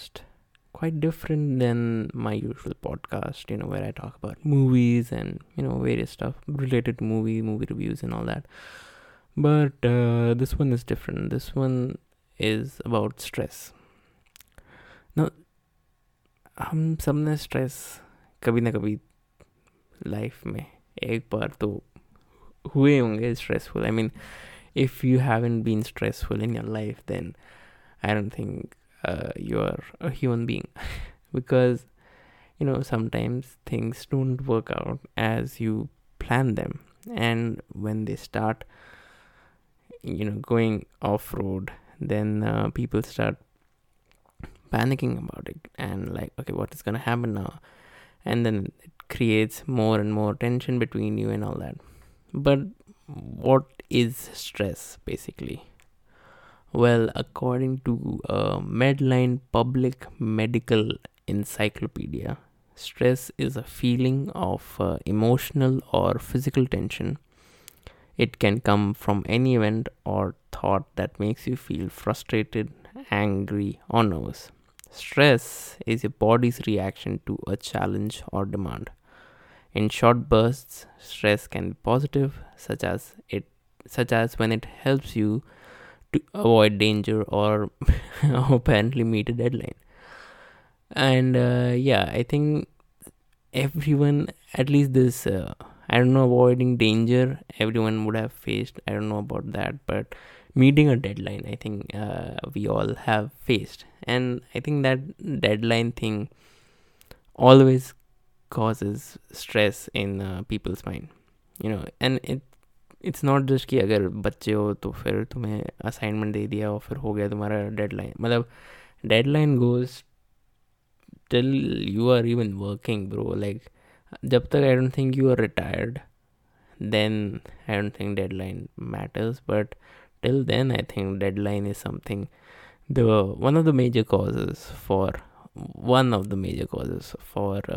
podcast quite different than my usual podcast, you know, where I talk about movies and, you know, various stuff related to movie, movie reviews and all that. But uh, this one is different. This one is about stress. Now, हम सब ने stress कभी ना कभी life में एक बार तो हुए होंगे stressful I mean if you haven't been stressful in your life, then I don't think uh, you're a human being because you know sometimes things don't work out as you plan them, and when they start, you know, going off road, then uh, people start panicking about it and like, okay, what is gonna happen now? And then it creates more and more tension between you and all that. But what is stress basically? Well, according to uh, Medline Public Medical Encyclopedia, stress is a feeling of uh, emotional or physical tension. It can come from any event or thought that makes you feel frustrated, angry, or nervous. Stress is your body's reaction to a challenge or demand. In short bursts, stress can be positive, such as it such as when it helps you to avoid danger or apparently meet a deadline. And uh, yeah, I think everyone, at least this, uh, I don't know, avoiding danger, everyone would have faced. I don't know about that, but meeting a deadline, I think uh, we all have faced. And I think that deadline thing always causes stress in uh, people's mind you know and it it's not just कि अगर बच्चे हो तो फिर तुम्हें assignment दे दिया और फिर हो गया तुम्हारा डेडलाइन मतलब dead line goes till you are even working bro like जब तक I don't think you are retired then I don't think dead line matters but till then I think dead line is something the one of the major causes for one of the major causes for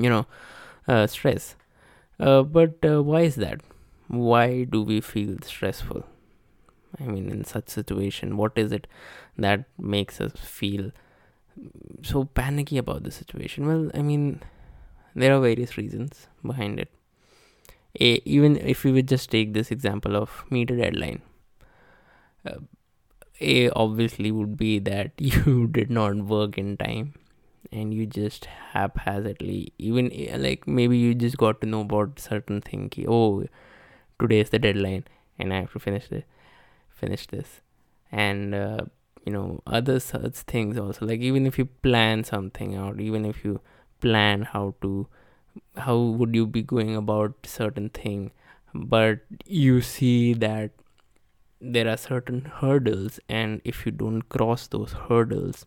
you know stress but why is that why do we feel stressful? I mean in such situation what is it that makes us feel so panicky about the situation? Well i mean there are various reasons behind it. A, even if we would just take this example of meet a deadline uh, a obviously would be that you did not work in time and you just haphazardly even eh, like maybe you just got to know about certain thing oh today is the deadline and i have to finish this finish this. And uh, you know other such things also like even if you plan something out even if you plan how to how would you be going about certain thing but you see that there are certain hurdles and if you don't cross those hurdles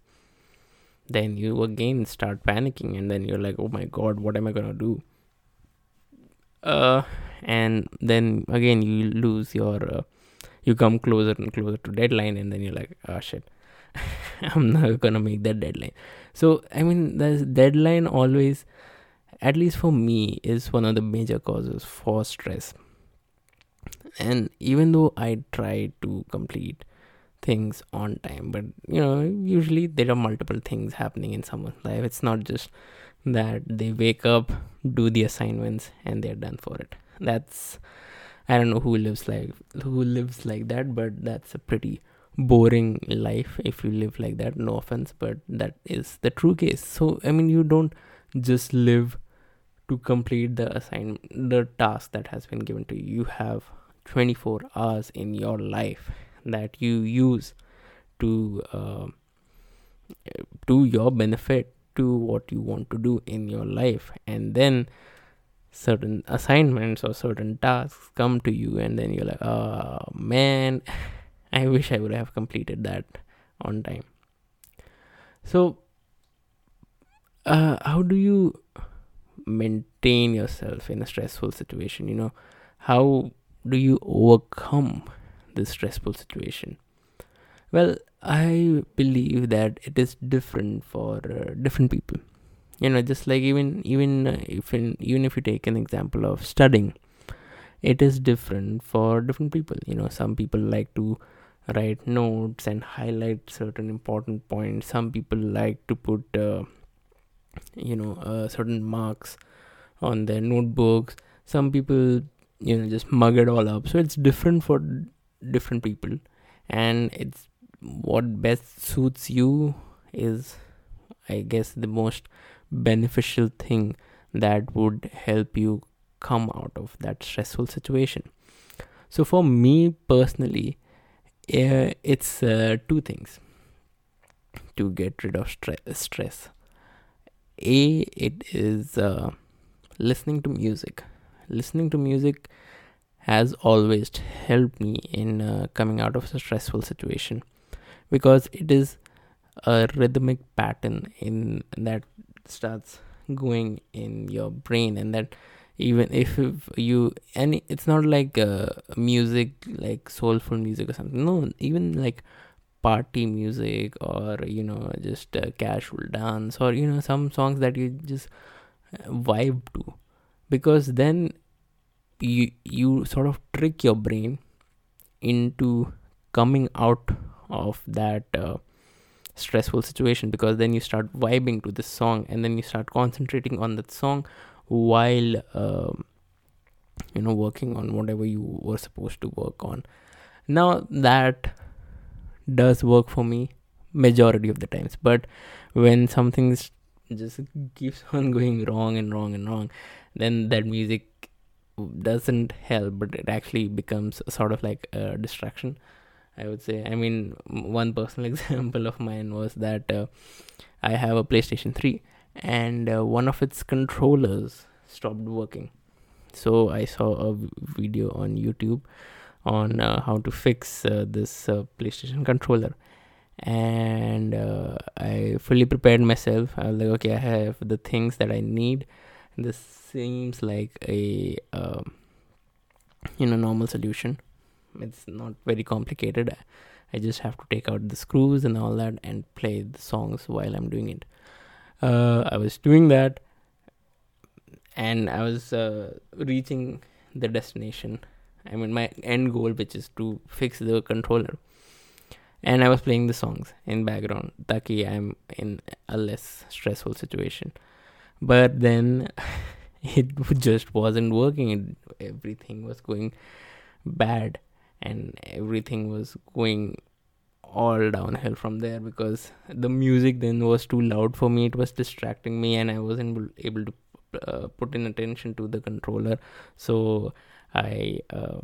then you again start panicking and then you're like oh my god what am i gonna do? Uh and then again you lose your uh, you come closer and closer to deadline and then you're like oh shit. I'm not gonna make that deadline. So i mean the deadline always at least for me is one of the major causes for stress. And even though i try to complete things on time but you know usually there are multiple things happening in someone's life. It's not just that they wake up do the assignments and they're done for it that's i don't know who lives like who lives like that but that's a pretty boring life if you live like that. No offense but that is the true case. So i mean you don't just live to complete the assignment the task that has been given to you. You have 24 hours in your life that you use to uh, to your benefit to what you want to do in your life. And then certain assignments or certain tasks come to you and then you're like oh man i wish i would have completed that on time so uh, how do you maintain yourself in a stressful situation you know how do you overcome this stressful situation? Well, I believe that it is different for uh, different people. You know, just like even even uh, if in, even if you take an example of studying, it is different for different people. You know some people like to write notes and highlight certain important points. Some people like to put uh, you know uh, certain marks on their notebooks. Some people you know just mug it all up. So it's different for different people. And it's what best suits you is i guess the most beneficial thing that would help you come out of that stressful situation. So for me personally uh, it's uh, two things to get rid of stre- stress. A it is uh, listening to music. Listening to music has always helped me in uh, coming out of a stressful situation because it is a rhythmic pattern in that starts going in your brain and that even if you any it's not like uh, music like soulful music or something. No even like party music or you know just a casual dance or you know some songs that you just uh, vibe to. Because then you you sort of trick your brain into coming out of that uh, stressful situation because then you start vibing to this song and then you start concentrating on that song while uh, you know working on whatever you were supposed to work on. Now that does work for me majority of the times but when something just keeps on going wrong and wrong and wrong then that music doesn't help but it actually becomes sort of like a distraction i would say i mean one personal example of mine was that uh, i have a playstation 3 and uh, one of its controllers stopped working so i saw a video on youtube on uh, how to fix uh, this uh, PlayStation controller. And uh, I fully prepared myself. I was like, okay, I have the things that I need. This seems like a um, you know normal solution. It's not very complicated. I just have to take out the screws and all that and play the songs while I'm doing it. Uh, I was doing that, and I was uh, reaching the destination I mean my end goal which is to fix the controller and I was playing the songs in background taki I'm in a less stressful situation but then it just wasn't working everything was going bad and everything was going all downhill from there because the music then was too loud for me it was distracting me and i wasn't able to uh, put in attention to the controller so I uh,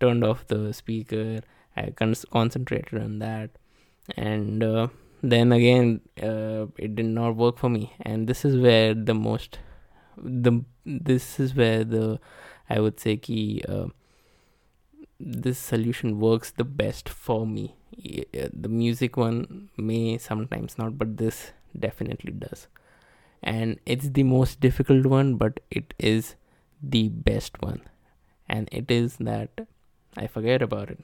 turned off the speaker. I con- concentrated on that, and uh, then again, uh, it did not work for me. And this is where the most, the this is where the, I would say, key. This solution works the best for me. The music one may sometimes not, but this definitely does. And it's the most difficult one, but it is the best one and it is that I forget about it.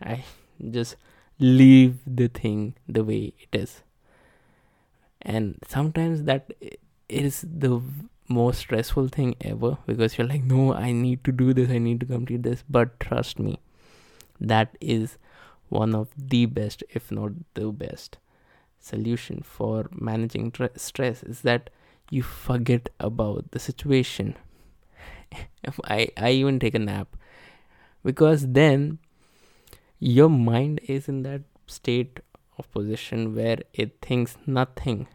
I just leave the thing the way it is. And sometimes that is the most stressful thing ever because you're like, no, I need to do this, I need to complete this. But trust me, that is one of the best, if not the best, solution for managing stress is that you forget about the situation I, I even take a nap because then your mind is in that state of position where it thinks nothing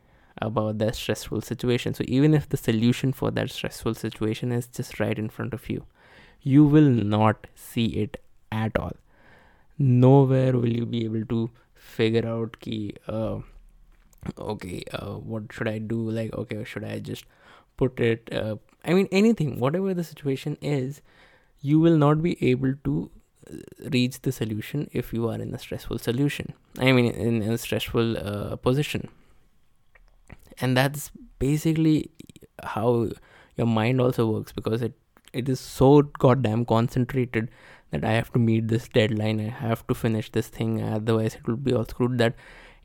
about that stressful situation. So even if the solution for that stressful situation is just right in front of you, you will not see it at all. Nowhere will you be able to figure out key uh, okay uh, what should i do like okay should i just put it uh, i mean anything whatever the situation is you will not be able to uh, reach the solution if you are in a stressful solution i mean in, a stressful uh, position and that's basically how your mind also works because it it is so goddamn concentrated that i have to meet this deadline i have to finish this thing otherwise it will be all screwed that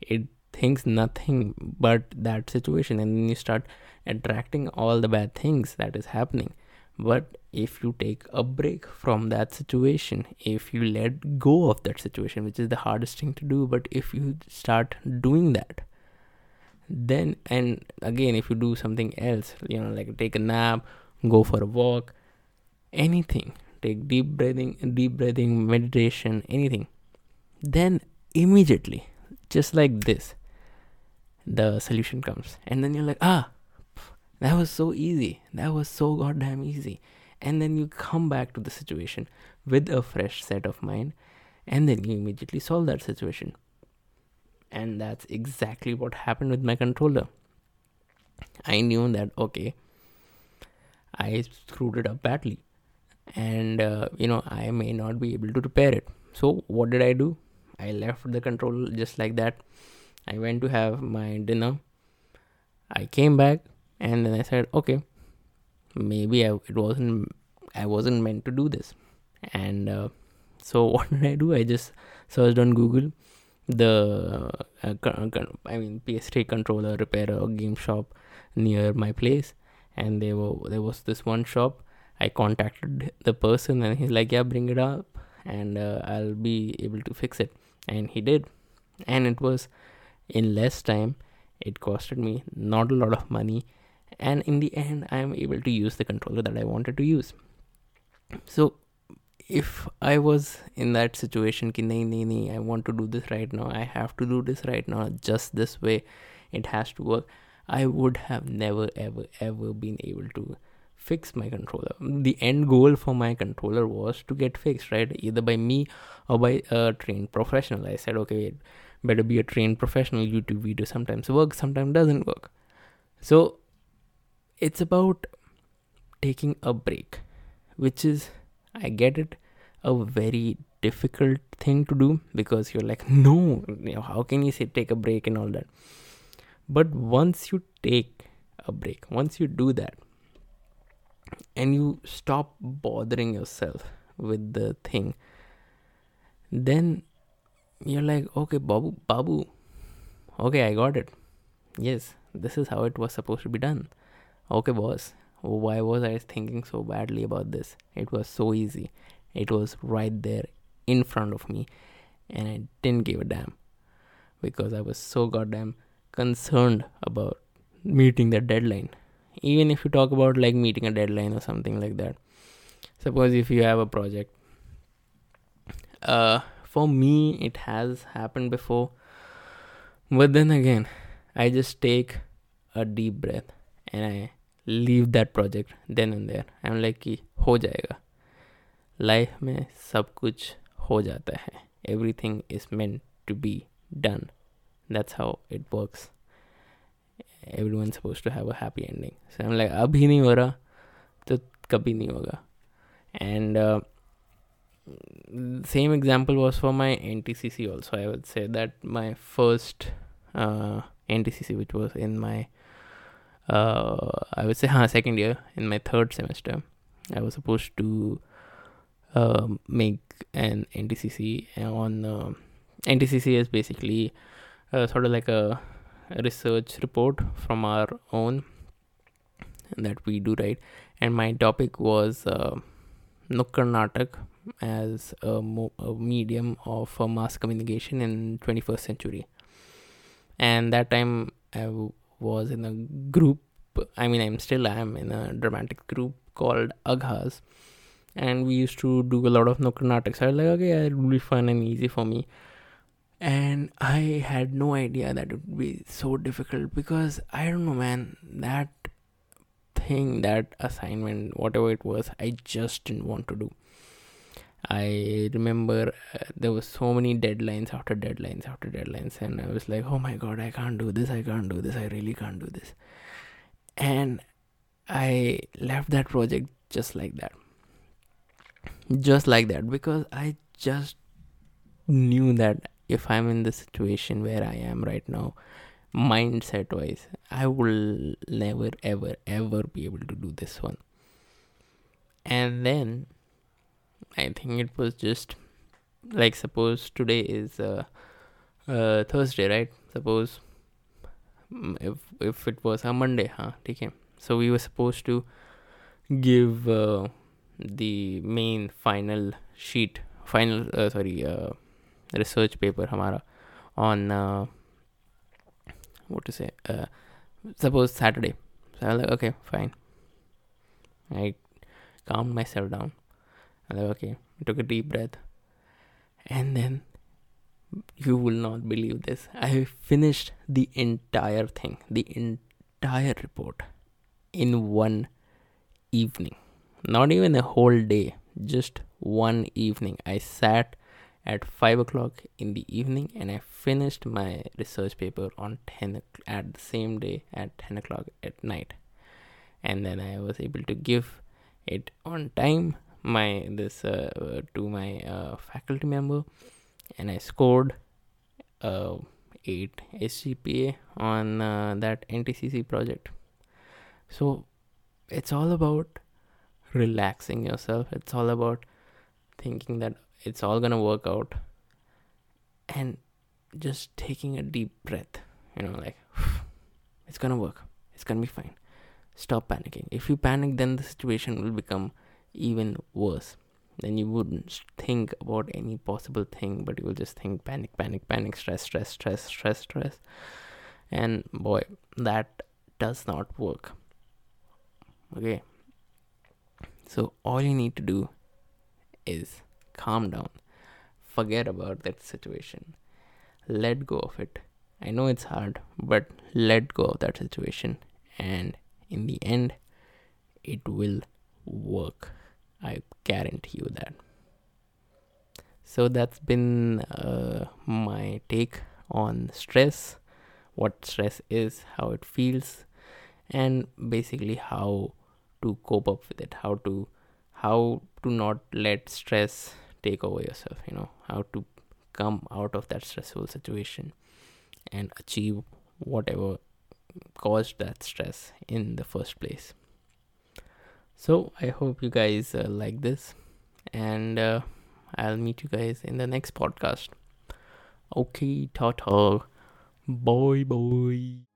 it thinks nothing but that situation. And then you start attracting all the bad things that is happening. But if you take a break from that situation if you let go of that situation which is the hardest thing to do but if you start doing that then and again if you do something else you know like take a nap go for a walk anything take deep breathing deep breathing meditation anything then immediately just like this the solution comes. And then you're like ah that was so easy. That was so goddamn easy. And then you come back to the situation with a fresh set of mind and then you immediately solve that situation and that's exactly what happened with my controller. I knew that okay i screwed it up badly and uh, you know i may not be able to repair it. So what did i do? I left the controller just like that. I went to have my dinner. I came back and then i said okay maybe I, it wasn't i wasn't meant to do this. And uh, so what did i do? I just searched on google the uh, i mean ps3 controller repairer game shop near my place. And there were there was this one shop. I contacted the person and he's like yeah bring it up and uh, i'll be able to fix it. And he did. And it was in less time. It costed me not a lot of money. And in the end i am able to use the controller that i wanted to use. So if i was in that situation ki nahi, nahi, nahi, i want to do this right now. I have to do this right now. Just this way it has to work. I would have never ever ever been able to fix my controller. The end goal for my controller was to get fixed right? Either by me or by a trained professional. I said okay better be a trained professional. Youtube video sometimes works sometimes doesn't work. So it's about taking a break, which is, I get it, a very difficult thing to do because you're like, no, you know, how can you say take a break and all that? But once you take a break, once you do that, and you stop bothering yourself with the thing, then you're like, okay, Babu, Babu, okay, I got it. Yes, this is how it was supposed to be done. Okay, boss, why was I thinking so badly about this? It was so easy. It was right there in front of me, and I didn't give a damn because I was so goddamn concerned about meeting the deadline. Even if you talk about like meeting a deadline or something like that. Suppose if you have a project. Uh, for me, it has happened before. But then again, I just take a deep breath and I leave that project then and there I am like कि हो जाएगा। Life में सब कुछ हो जाता है। Everything is meant to be done that's how it works everyone suppose to have a happy ending so am like अभी नहीं हो रहा तो कभी नहीं होगा। And same example was for my NTCC also. I would say that my first uh, NTCC, which was in my uh, I would say, huh, second year in my third semester, I was supposed to uh, make an NTCC on uh, NTCC is basically uh, sort of like a, research report from our own that we do right? And my topic was uh, Natak as a, mo- a medium of uh, mass communication in 21st century. And that time I w- was in a group i mean i'm still am in a dramatic group called aghas and we used to do a lot of Nukkad so i was like okay yeah, it would be fun and easy for me. And i had no idea that it would be so difficult because i don't know man that thing that assignment whatever it was i just didn't want to do I remember uh, there were so many deadlines after deadlines after deadlines, and I was like, oh my god, I can't do this, I can't do this, I really can't do this. And I left that project just like that. Just like that, because I just knew that if I'm in the situation where I am right now, mindset wise, I will never, ever, ever be able to do this one. And then I think it was just like suppose today is uh, uh, Thursday, right? Suppose mm, if if it was a Monday, huh? Okay. So we were supposed to give uh, the main final sheet final uh, sorry uh, research paper hamara on uh, what to say uh, suppose saturday so i was like okay fine i calmed myself down i was like okay. I took a deep breath. And then you will not believe this. I finished the entire thing the entire report in one evening. Not even a whole day just one evening. I sat at 5 o'clock in the evening and i finished my research paper on 10 at the same day at 10 o'clock at night. And then i was able to give it on time my this uh, to my uh, faculty member and i scored uh, 8 SGPA on uh, that NTCC project. So it's all about relaxing yourself. It's all about thinking that it's all gonna work out and just taking a deep breath. You know, like it's gonna work. It's gonna be fine. Stop panicking. If you panic, then the situation will become even worse. Then you wouldn't think about any possible thing but you will just think panic panic panic stress stress stress stress stress. And boy that does not work. Okay? So all you need to do is calm down. Forget about that situation. Let go of it. I know it's hard but let go of that situation. And in the end it will work I guarantee you that. So that's been uh, my take on stress, what stress is, how it feels, and basically how to cope up with it, how to how to not let stress take over yourself, you know, how to come out of that stressful situation and achieve whatever caused that stress in the first place so i hope you guys uh, like this. And uh, i'll meet you guys in the next podcast. Okay ta ta bye bye